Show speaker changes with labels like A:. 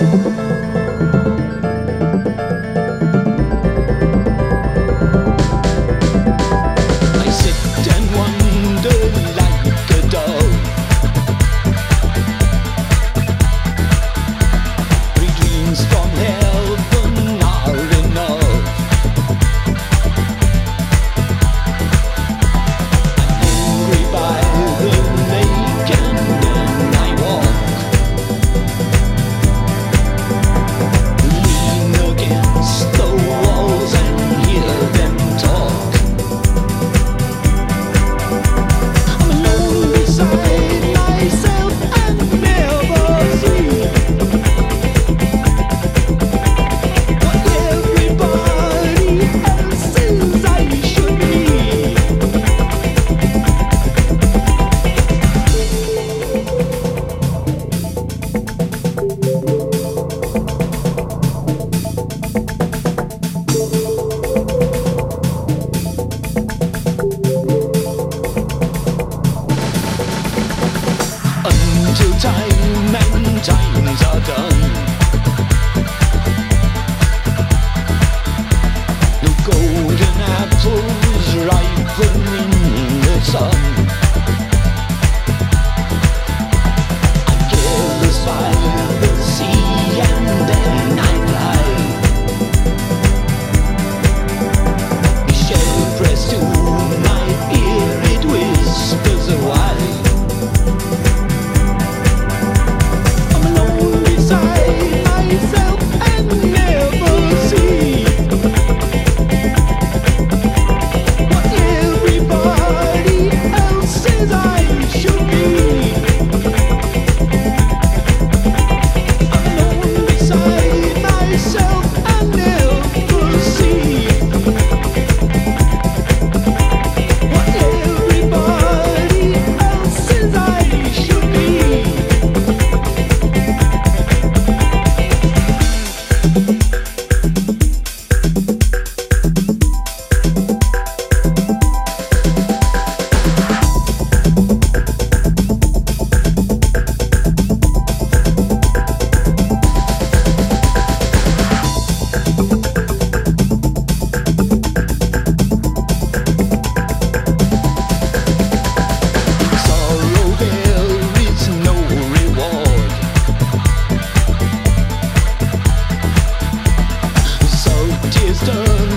A: Thank you. monster